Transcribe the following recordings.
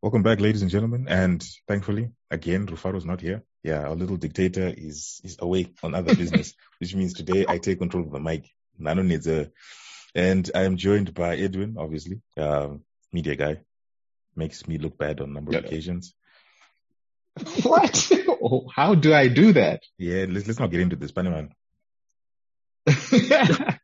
Welcome back, ladies and gentlemen. And thankfully, again, Rufaro's not here. Yeah, our little dictator is is away on other business, which means today I take control of the mic. Nano needs a, and I am joined by Edwin, obviously, uh, media guy. Makes me look bad on a number of occasions. What? Oh, how do I do that? Yeah, let's let's not get into this, Panaman.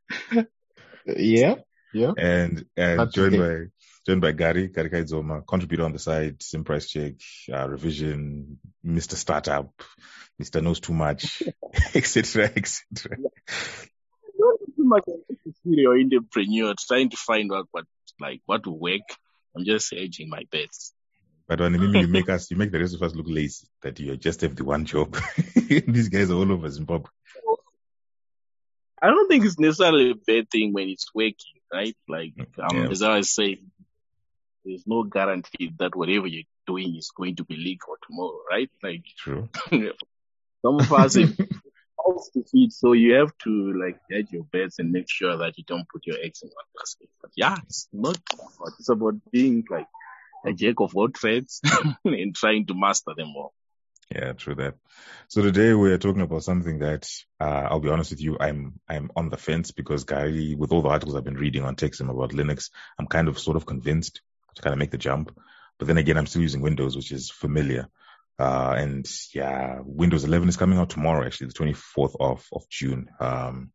yeah, yeah. And and That's joined okay. Joined by Gary, Garikai Dzoma, contributor on the side, Zim Price Check, uh, revision, Mr. Startup, Mr. Knows Too Much, etc., etc. You're too much serial entrepreneur trying to find out what like what will work. I'm just hedging my bets. But when you make us, you make the rest of us look lazy that you just have the one job. These guys are all over Zimbabwe. I don't think it's necessarily a bad thing when it's working, right? Like um, Yeah. as I was saying, there's no guarantee that whatever you're doing is going to be legal tomorrow, right? Like True. some of us have to feed, so you have to like hedge your bets and make sure that you don't put your eggs in one basket. But yeah, it's not about it's about being like a jack of all trades and trying to master them all. Yeah, true that. So today we're talking about something that uh, I'll be honest with you, I'm I'm on the fence because Gary, with all the articles I've been reading on Techzim about Linux, I'm kind of sort of convinced to kind of make the jump. But then again, I'm still using Windows, which is familiar. Uh, and yeah, Windows 11 is coming out tomorrow, actually, the 24th of of June. Um,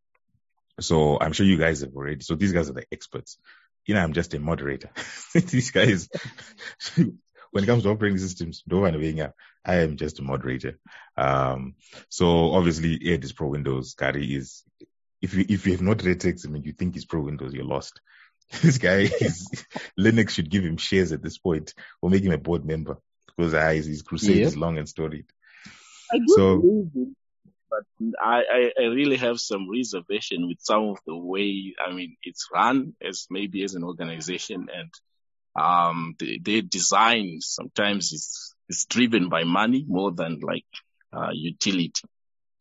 so I'm sure you guys have already. So these guys are the experts. You know, I'm just a moderator. these guys, when it comes to operating systems, I am just a moderator. Um, so obviously Ed is pro Windows. Gary is, if you, if you have not read text, I mean, you think he's pro Windows, you're lost. This guy is, Linux should give him shares at this point or make him a board member because uh, his, his crusade Yep. is long and storied. I do So- it, but I, I, I really have some reservation with some of the way, I mean, it's run as maybe as an organization and, um, the, their design sometimes is, is driven by money more than like, uh, utility.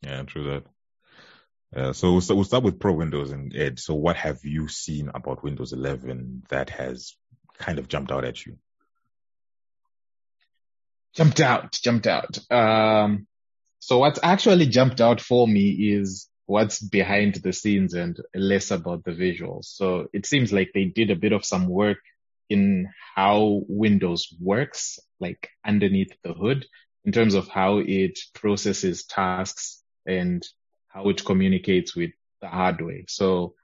Yeah, true that. Uh, so we'll start, we'll start with pro Windows and Ed. So what have you seen about Windows 11 that has kind of jumped out at you? jumped out, jumped out. Um, so what's actually jumped out for me is what's behind the scenes and less about the visuals. So it seems like they did a bit of some work in how Windows works, like underneath the hood in terms of how it processes tasks and how it communicates with the hardware. So,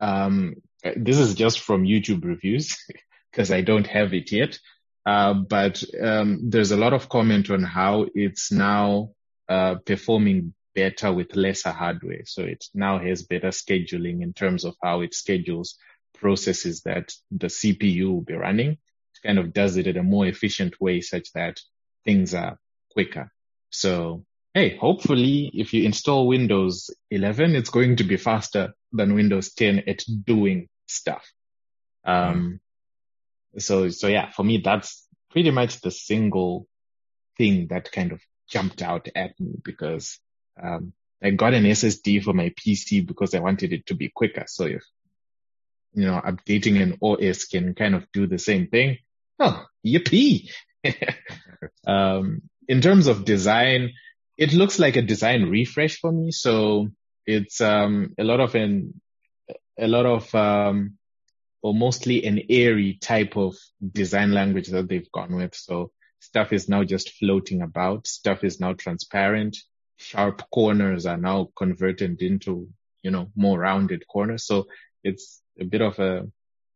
um, this is just from YouTube reviews because I don't have it yet. Uh, but um, there's a lot of comment on how it's now uh, performing better with lesser hardware. So it now has better scheduling in terms of how it schedules processes that the CPU will be running. It kind of does it in a more efficient way such that things are quicker. So, hey, hopefully if you install Windows 11, it's going to be faster than Windows 10 at doing stuff. Um, so, so yeah, for me, that's pretty much the single thing that kind of jumped out at me because, um, I got an SSD for my PC because I wanted it to be quicker. So if, you know, updating an OS can kind of do the same thing. Oh, yippee. um, in terms of design, it looks like a design refresh for me. So it's, um, a lot of an, a lot of, um, or mostly an airy type of design language that they've gone with. So stuff is now just floating about. Stuff is now transparent. Sharp corners are now converted into, you know, more rounded corners. So it's a bit of a,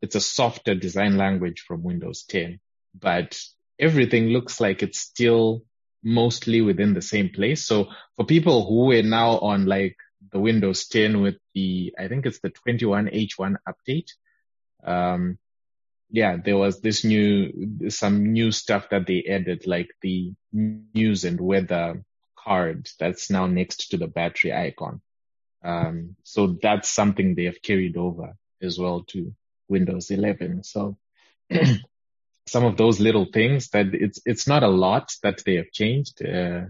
it's a softer design language from Windows 10, but everything looks like it's still mostly within the same place. So for people who are now on like the Windows 10 with the, I think it's the 21H1 update, um, yeah, there was this new, some new stuff that they added, like the news and weather card that's now next to the battery icon. Um, so that's something they have carried over as well to Windows 11. So some of those little things that it's, it's not a lot that they have changed, uh,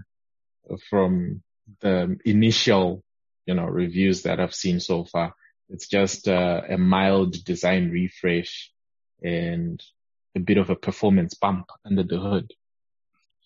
from the initial, you know, reviews that I've seen so far. It's just uh, a mild design refresh and a bit of a performance bump under the hood.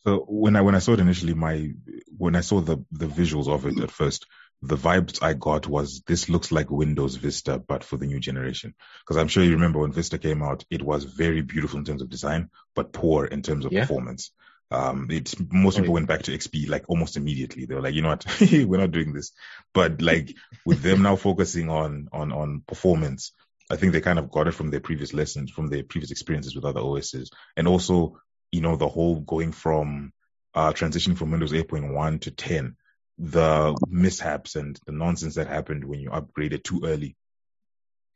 So when I when I saw it initially, my when I saw the the visuals of it at first, the vibes I got was this looks like Windows Vista, but for the new generation. Because I'm sure you remember when Vista came out, it was very beautiful in terms of design, but poor in terms of yeah. performance. Um, it most oh, people yeah. went back to XP like almost immediately. They were like, you know what, we're not doing this. But like with them now focusing on on on performance, I think they kind of got it from their previous lessons, from their previous experiences with other OSs, and also you know the whole going from uh transitioning from Windows 8.1 to 10 the mishaps and the nonsense that happened when you upgraded too early.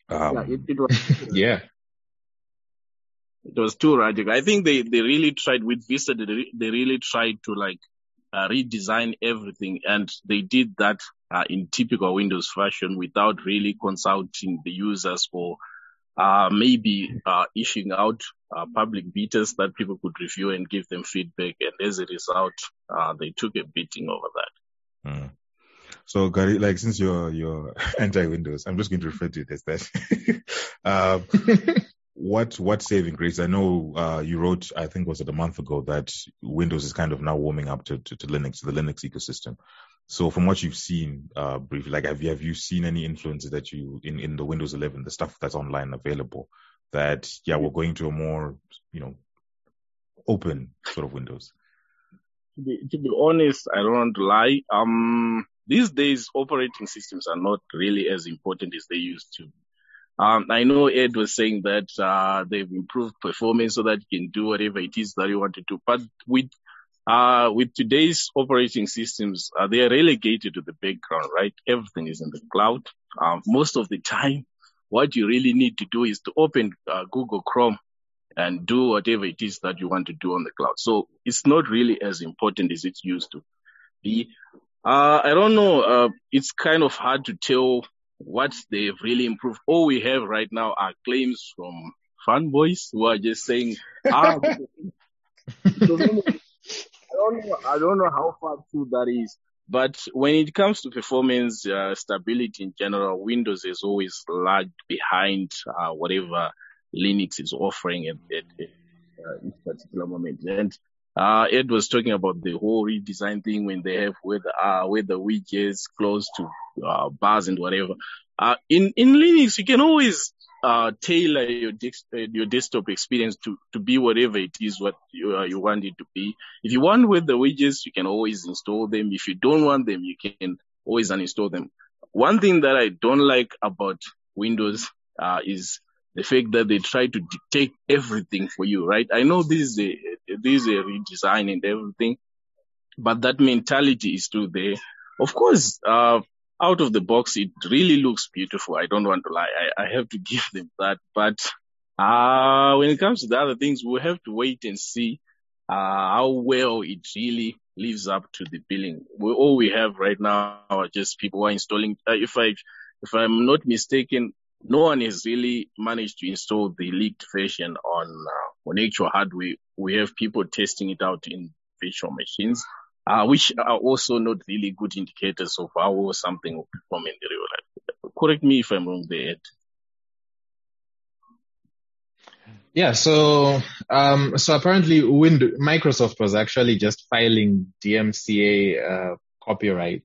Um, yeah, it, it was. yeah. It was too radical. I think they, they really tried with Vista. They, they really tried to like uh, redesign everything, and they did that uh, in typical Windows fashion without really consulting the users or uh, maybe uh, issuing out uh, public betas that people could review and give them feedback. And as a result, uh, they took a beating over that. Mm. So, Gary, like since you're you're anti Windows, I'm just going to refer to it as that. um, what what saving grace? I know uh, you wrote, I think was it a month ago, that Windows is kind of now warming up to, to, to Linux, the Linux ecosystem. So, from what you've seen, uh, briefly, like have you have you seen any influences that you in in the Windows 11, the stuff that's online available, that yeah, we're going to a more you know open sort of Windows to be, to be honest, I don't want to lie. Um, these days operating systems are not really as important as they used to. Um, I know Ed was saying that uh, they've improved performance so that you can do whatever it is that you want to do. But with uh, with today's operating systems, uh, they are relegated to the background, right? Everything is in the cloud. Um, most of the time, what you really need to do is to open uh, Google Chrome and do whatever it is that you want to do on the cloud. So it's not really as important as it used to be. Uh, I don't know. Uh, it's kind of hard to tell what they've really improved. All we have right now are claims from fanboys who are just saying, ah, I don't know. I don't know how far true that is. But when it comes to performance, uh, stability in general, Windows is always lagged behind uh, whatever Linux is offering at, at, at uh, each particular moment. And uh, Ed was talking about the whole redesign thing when they have where the, uh, widgets close to uh, bars and whatever. Uh, in, in Linux, you can always uh, tailor your, uh, your desktop experience to, to be whatever it is what you, uh, you want it to be. If you want with the widgets, you can always install them. If you don't want them, you can always uninstall them. One thing that I don't like about Windows uh, is the fact that they try to dictate everything for you, right? I know this is a, this is a redesign and everything, but that mentality is still there. Of course, uh, out of the box, it really looks beautiful. I don't want to lie. I, I have to give them that. But, uh, when it comes to the other things, we'll have to wait and see, uh, how well it really lives up to the billing. We, all we have right now are just people who are installing, uh, if I, if I'm not mistaken, no one has really managed to install the leaked version on uh, on actual hardware. We have people testing it out in virtual machines, uh, which are also not really good indicators of how something will perform in the real life. Correct me if I'm wrong there. Yeah, so um, so apparently, Microsoft was actually just filing DMCA uh, copyright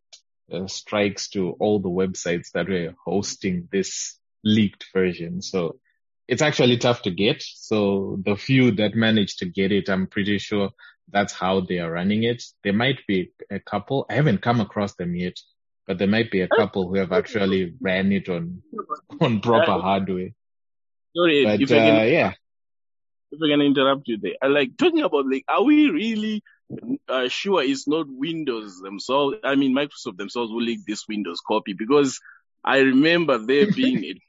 uh, strikes to all the websites that were hosting this leaked version. So it's actually tough to get. So the few that managed to get it, I'm pretty sure that's how they are running it. There might be a couple. I haven't come across them yet, but there might be a couple who have actually ran it on on proper hardware. Sorry, but, if I can, uh, yeah. If I can interrupt you there, I like talking about like, are we really uh, sure it's not Windows themselves? I mean, Microsoft themselves will leak this Windows copy because I remember there being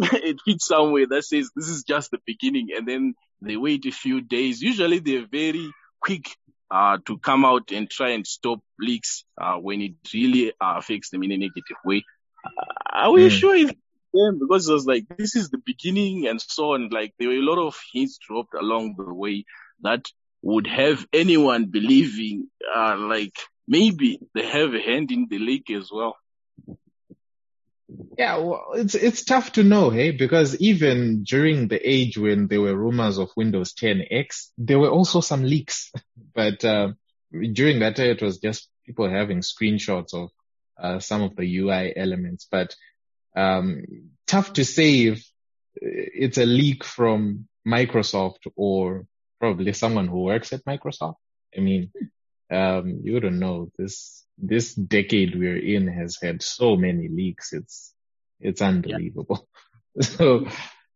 a, a tweet somewhere that says this is just the beginning, and then they wait a few days. Usually they're very quick uh, to come out and try and stop leaks uh, when it really uh, affects them in a negative way. Uh, are we mm. sure it's them? Because it was like this is the beginning and so on. Like there were a lot of hints dropped along the way that would have anyone believing uh, like maybe they have a hand in the leak as well. Yeah, well, it's it's tough to know, hey, because even during the age when there were rumors of Windows 10X, there were also some leaks. but uh, during that it was just people having screenshots of uh, some of the UI elements. But um, tough to say if it's a leak from Microsoft or probably someone who works at Microsoft. I mean, um, you don't know this this decade we're in has had so many leaks. It's it's unbelievable. Yeah. so,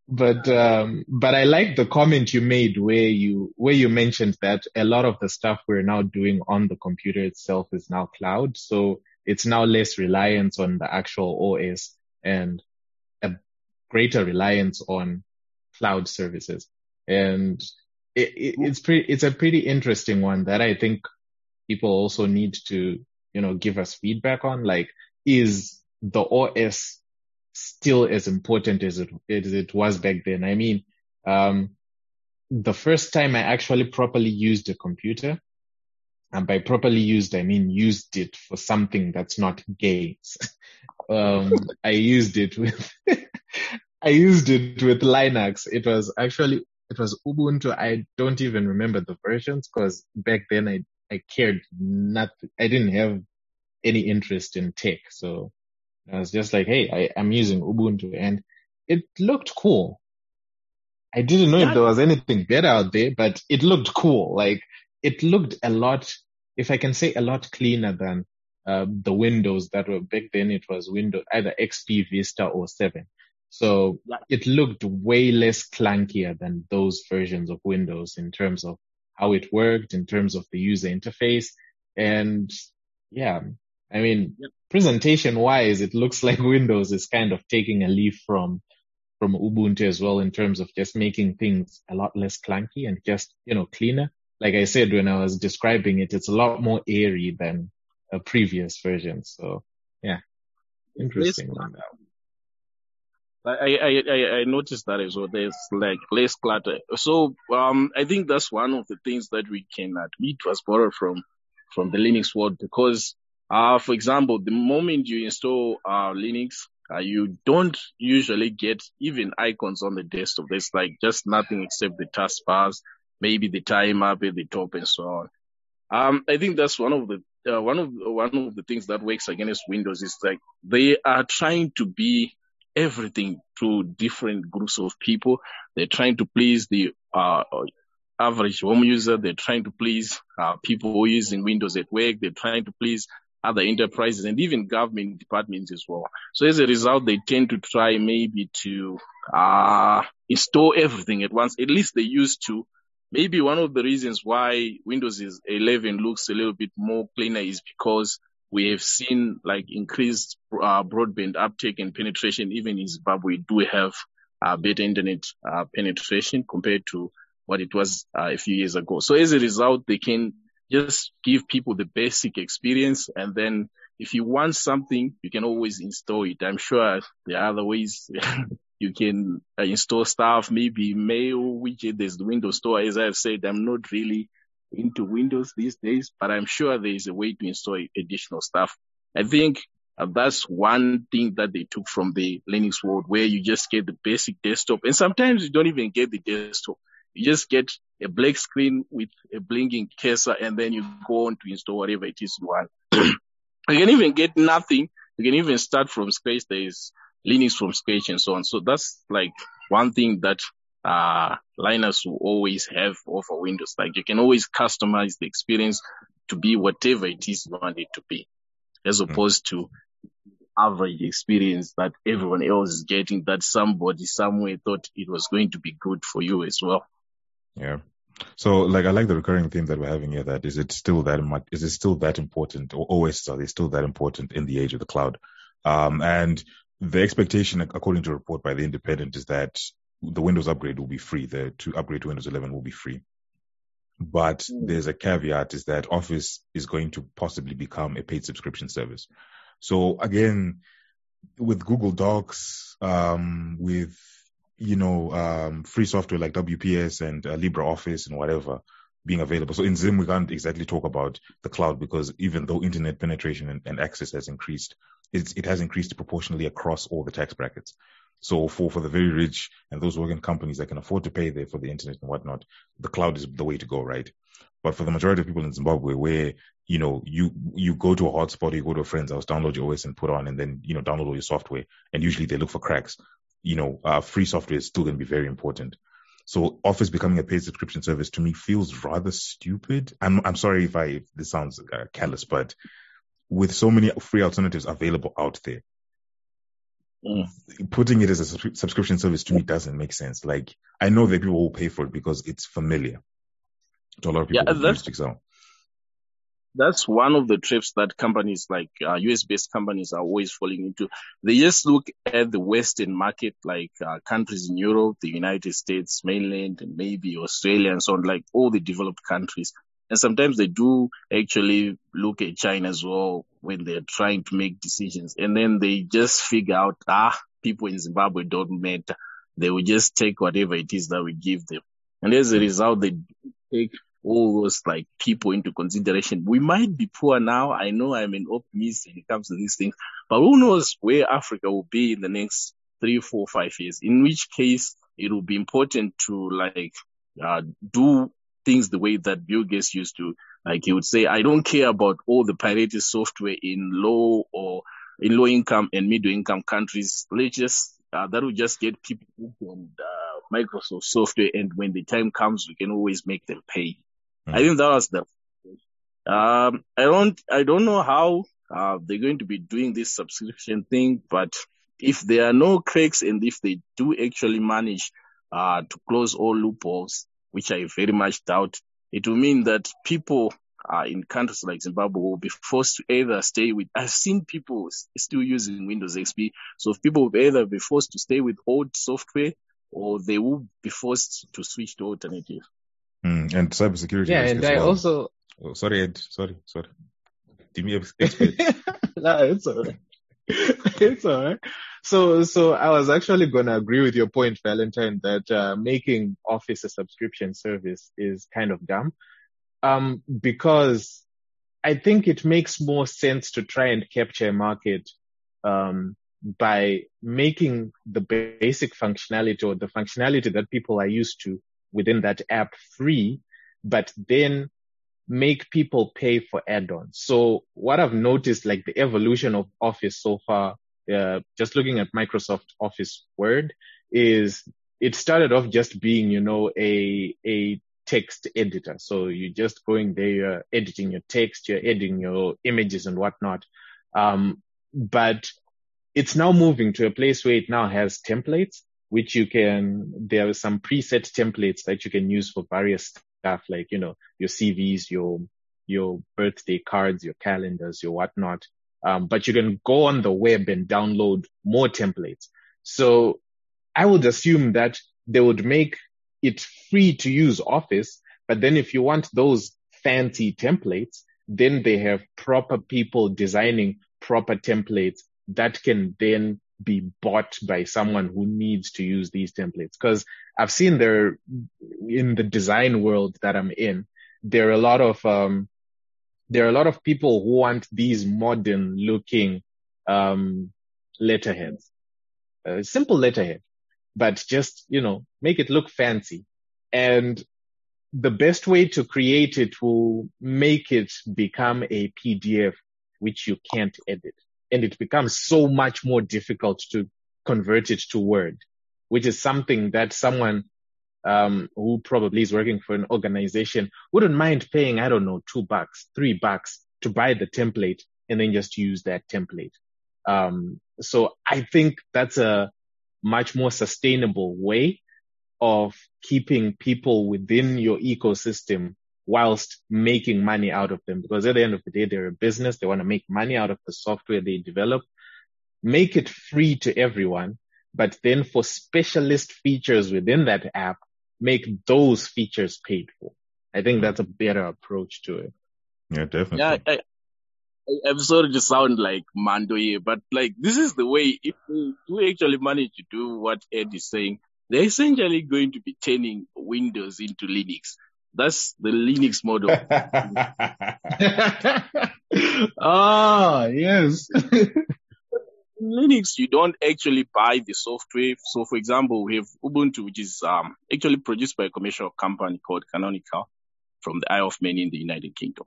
but um, but I like the comment you made where you where you mentioned that a lot of the stuff we're now doing on the computer itself is now cloud. So it's now less reliance on the actual OS and a greater reliance on cloud services. And it, it, it's pretty, it's a pretty interesting one that I think people also need to, you know, give us feedback on. Like, is the OS still as important as it, as it was back then? I mean, um, the first time I actually properly used a computer, and by properly used, I mean used it for something that's not games. um, I used it with, I used it with Linux. It was actually, it was Ubuntu. I don't even remember the versions because back then I, I cared not, I didn't have any interest in tech. So I was just like, Hey, I, I'm using Ubuntu and it looked cool. I didn't know yeah. if there was anything better out there, but it looked cool. Like it looked a lot, if I can say a lot cleaner than uh, the Windows that were back then. It was Windows either XP, Vista, or Seven. So it looked way less clunkier than those versions of Windows in terms of how it worked, in terms of the user interface. And yeah, I mean, yep. presentation wise, it looks like Windows is kind of taking a leaf from, from Ubuntu as well in terms of just making things a lot less clunky and just, you know, cleaner. Like I said, when I was describing it, it's a lot more airy than a previous version. So yeah, interesting. I, I, I, noticed that as well. There's like less clutter. So, um, I think that's one of the things that we can admit was borrowed from, from the Linux world because, uh, for example, the moment you install, uh, Linux, uh, you don't usually get even icons on the desktop. There's like just nothing except the taskbars, maybe the time up at the top and so on. Um, I think that's one of the uh, one of one of the things that works against Windows is like they are trying to be everything to different groups of people. They're trying to please the uh, average home user. They're trying to please uh, people who are using Windows at work. They're trying to please other enterprises and even government departments as well. So as a result, they tend to try maybe to uh, install everything at once. At least they used to. Maybe one of the reasons why Windows 11 looks a little bit more cleaner is because we have seen like increased uh, broadband uptake and penetration. Even in Zimbabwe, we do have uh, better internet uh, penetration compared to what it was uh, a few years ago. So as a result, they can just give people the basic experience. And then if you want something, you can always install it. I'm sure there are other ways you can uh, install stuff, maybe mail widget. There's the Windows Store. As I've said, I'm not really into Windows these days, but I'm sure there is a way to install additional stuff. I think uh, that's one thing that they took from the Linux world where you just get the basic desktop and sometimes you don't even get the desktop. You just get a black screen with a blinking cursor and then you go on to install whatever it is you want. you can even get nothing. You can even start from scratch. There is Linux from scratch and so on. So that's like one thing that uh, Linux will always have over Windows. Like you can always customize the experience to be whatever it is you want it to be, as hmm. opposed to average experience that everyone else is getting that somebody somewhere thought it was going to be good for you as well. Yeah. So like I like the recurring theme that we're having here that is it still that much is it still that important or OS are they still that important in the age of the cloud? Um and the expectation according to a report by the independent is that the Windows upgrade will be free. The to upgrade to Windows 11 will be free. But mm. there's a caveat is that Office is going to possibly become a paid subscription service. So again, with Google Docs, um, with you know um, free software like WPS and uh, LibreOffice and whatever being available. So in Zim, we can't exactly talk about the cloud because even though internet penetration and, and access has increased, it's, it has increased proportionally across all the tax brackets. So for, for the very rich and those working companies that can afford to pay there for the internet and whatnot, the cloud is the way to go, right? But for the majority of people in Zimbabwe, where you know you you go to a hotspot, you go to a friend's house, download your OS and put on, and then you know download all your software, and usually they look for cracks. You know, uh, free software is still going to be very important. So Office becoming a paid subscription service to me feels rather stupid. I'm I'm sorry if I if this sounds uh, callous, but with so many free alternatives available out there, mm. putting it as a subscription service to me doesn't make sense. Like I know that people will pay for it because it's familiar to a lot of people. Yeah, that's, that's one of the traps that companies like uh, US based companies are always falling into. They just look at the Western market, like uh, countries in Europe, the United States, mainland, and maybe Australia and so on, like all the developed countries. And sometimes they do actually look at China as well when they're trying to make decisions. And then they just figure out, ah, people in Zimbabwe don't matter. They will just take whatever it is that we give them. And as a result, they take all those like people into consideration. We might be poor now. I know I'm an optimist when it comes to these things, but who knows where Africa will be in the next three, four, five years, in which case it will be important to like, uh, do things the way that Bill Gates used to. Like he would say, I don't care about all the pirated software in low or in low income and middle income countries. Let's just, uh, that will just get people and, uh, Microsoft software, and when the time comes, we can always make them pay. Mm. I think that was the. Um, I don't, I don't know how uh, they're going to be doing this subscription thing, but if there are no cracks and if they do actually manage uh, to close all loopholes, which I very much doubt, it will mean that people uh, in countries like Zimbabwe will be forced to either stay with. I've seen people still using Windows XP, so people will either be forced to stay with old software or they will be forced to switch to alternative. Mm, and cybersecurity. Yeah, and I well. also. Oh, sorry, Ed. Sorry, sorry. Give me a no, it's alright. it's alright. So, so I was actually going to agree with your point, Valentine, that uh, making Office a subscription service is kind of dumb, um, because I think it makes more sense to try and capture a market um, by making the basic functionality or the functionality that people are used to within that app free, but then make people pay for add-ons. So what I've noticed, like the evolution of Office so far, uh, just looking at Microsoft Office Word, is it started off just being, you know, a a text editor. So you're just going there, you're editing your text, you're editing your images and whatnot. Um, but it's now moving to a place where it now has templates, which you can, there are some preset templates that you can use for various stuff like, you know, your CVs, your, your birthday cards, your calendars, your whatnot. Um, but you can go on the web and download more templates. So I would assume that they would make it free to use Office. But then if you want those fancy templates, then they have proper people designing proper templates that can then be bought by someone who needs to use these templates. Cause I've seen there in the design world that I'm in, there are a lot of, um, there are a lot of people who want these modern looking, um, letterheads, simple letterhead, but just, you know, make it look fancy. And the best way to create it will make it become a PDF, which you can't edit and it becomes so much more difficult to convert it to Word, which is something that someone um, who probably is working for an organization wouldn't mind paying, I don't know, two bucks, three bucks to buy the template and then just use that template. Um, so I think that's a much more sustainable way of keeping people within your ecosystem whilst making money out of them. Because at the end of the day, they're a business. They want to make money out of the software they develop. Make it free to everyone. But then for specialist features within that app, make those features paid for. I think that's a better approach to it. Yeah, definitely. Yeah, I, I, am sorry to sound like Mando here, but like this is the way if we do actually manage to do what Ed is saying, they're essentially going to be turning Windows into Linux. That's the Linux model. ah, yes. Linux, you don't actually buy the software. So, for example, we have Ubuntu, which is um, actually produced by a commercial company called Canonical from the Isle of Man in the United Kingdom.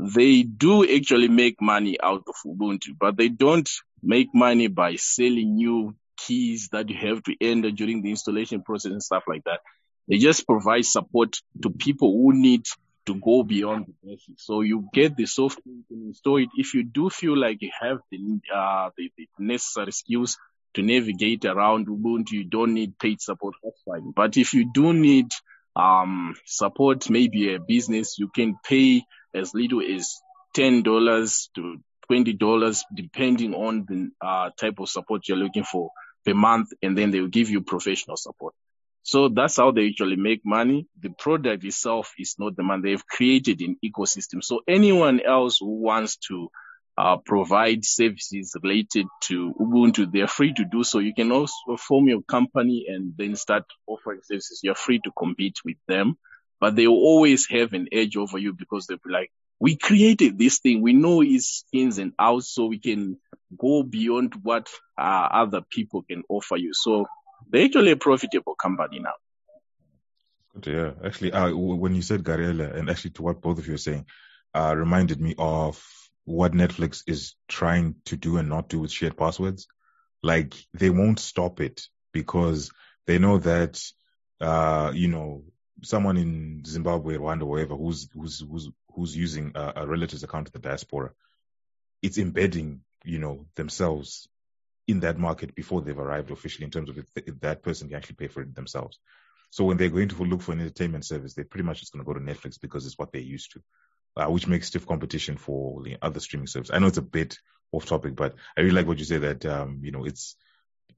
They do actually make money out of Ubuntu, but they don't make money by selling you keys that you have to enter during the installation process and stuff like that. They just provide support to people who need to go beyond the basics. So you get the software, you can install it. If you do feel like you have the, uh, the, the necessary skills to navigate around Ubuntu, you don't need paid support, that's fine. But if you do need um, support, maybe a business, you can pay as little as $10 to $20, depending on the uh, type of support you're looking for per month, and then they will give you professional support. So that's how they usually make money. The product itself is not the money. They've created an ecosystem. So anyone else who wants to uh, provide services related to Ubuntu, they're free to do so. You can also form your company and then start offering services. You're free to compete with them, but they will always have an edge over you because they'll be like, we created this thing. We know its ins and outs, so we can go beyond what uh, other people can offer you. So they're actually a profitable company now. Yeah, actually, uh, when you said Garikai, and actually to what both of you are saying, uh, reminded me of what Netflix is trying to do and not do with shared passwords. Like they won't stop it because they know that, uh, you know, someone in Zimbabwe, Rwanda, wherever, who's who's who's who's using a, a relative's account in the diaspora, it's embedding, you know, themselves in that market before they've arrived officially in terms of if, if that person can actually pay for it themselves. So when they're going to look for an entertainment service, they're pretty much just going to go to Netflix because it's what they're used to, uh, which makes stiff competition for the other streaming services. I know it's a bit off topic, but I really like what you say that, um, you know, it's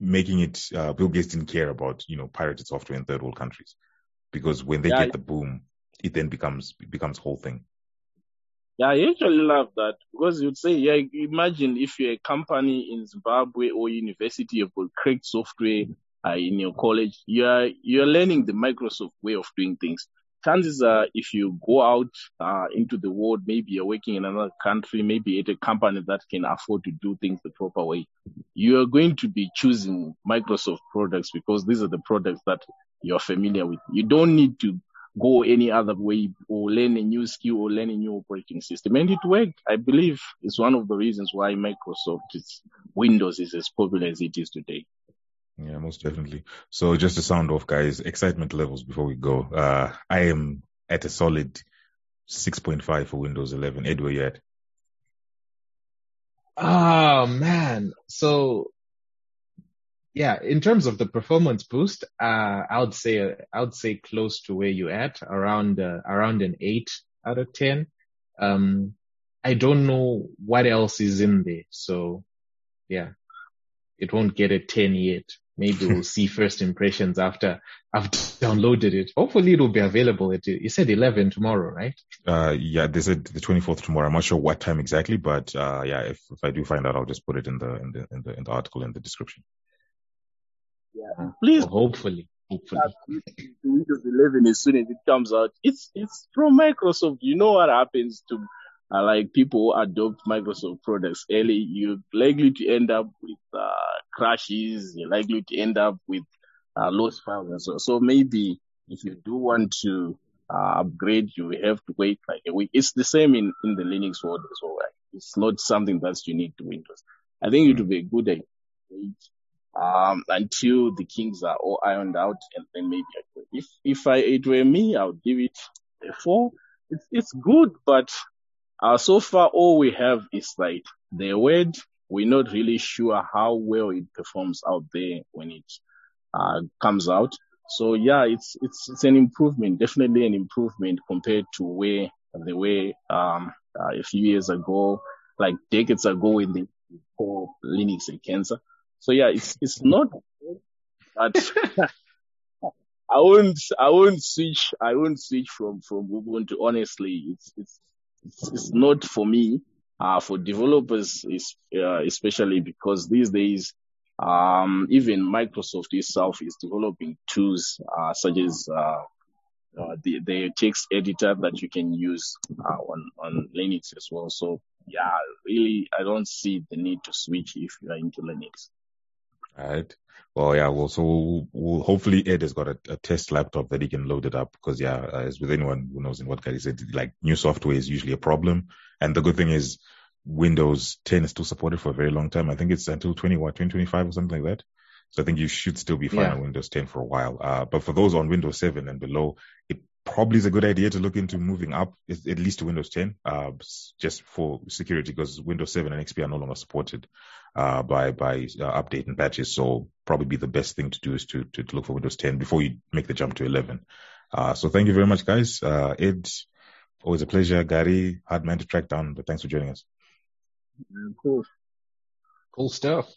making it, uh, Bill Gates didn't care about, you know, pirated software in third world countries because when they yeah, get the boom, it then becomes, it becomes whole thing. Yeah, I actually love that because you'd say, yeah, imagine if you're a company in Zimbabwe or university, you've software uh, in your college, you're, you're learning the Microsoft way of doing things. Chances are if you go out uh, into the world, maybe you're working in another country, maybe at a company that can afford to do things the proper way, you are going to be choosing Microsoft products because these are the products that you're familiar with. You don't need to go any other way or learn a new skill or learn a new operating system. And it worked. I believe it's one of the reasons why Microsoft Windows is as popular as it is today. Yeah, most definitely. So just to sound off, guys, excitement levels before we go. Uh, I am at a solid 6.5 for Windows 11. Edward, where you at? Oh man. So yeah, in terms of the performance boost, uh, I would say I would say close to where you at, around uh, around an eight out of ten. Um, I don't know what else is in there, so yeah, it won't get a ten yet. Maybe we'll see first impressions after I've downloaded it. Hopefully, it'll be available at you said eleven tomorrow, right? Uh, yeah, they said the twenty fourth tomorrow. I'm not sure what time exactly, but uh, yeah, if, if I do find out, I'll just put it in the in the in the in the article in the description. Yeah. Please. hopefully. Hopefully. Windows 11 as soon as it comes out. It's, it's from Microsoft. You know what happens to, uh, like people who adopt Microsoft products early. You're likely to end up with, uh, crashes. You're likely to end up with, uh, lost files and so. So maybe if you do want to, uh, upgrade, you have to wait like a week. It's the same in, in the Linux world as well. Right? It's not something that's unique to Windows. I think it would be a good idea um, until the Kings are all ironed out, and then maybe. If if I it were me, I would give it a four. It's it's good, but uh, so far all we have is like the word. We're not really sure how well it performs out there when it uh, comes out. So yeah, it's it's it's an improvement, definitely an improvement compared to where the way um, uh, a few years ago, like decades ago, when they call Linux a cancer. So yeah, it's it's not, but I won't I won't switch I won't switch from from Ubuntu. Honestly, it's it's it's, it's not for me. Uh, for developers, is uh, especially because these days, um, even Microsoft itself is developing tools uh, such as uh, uh, the, the text editor that you can use uh, on on Linux as well. So yeah, really, I don't see the need to switch if you are into Linux. Right. Well, yeah. Well, so we'll, we'll, hopefully Ed has got a, a, test laptop that he can load it up because, yeah, uh, as with anyone who knows in what Gary said, like new software is usually a problem. And the good thing is Windows 10 is still supported for a very long time. I think it's until 20, what, 2025 or something like that. So I think you should still be fine yeah. on Windows 10 for a while. Uh, but for those on Windows 7 and below, it probably is a good idea to look into moving up at least to Windows 10, uh, just for security because Windows 7 and XP are no longer supported, uh, by, by uh, update and patches. So probably be the best thing to do is to, to, to, look for Windows 10 before you make the jump to 11. Uh, so thank you very much, guys. Uh, Ed, always a pleasure. Gary, hard man to track down, but thanks for joining us. Cool. Cool stuff.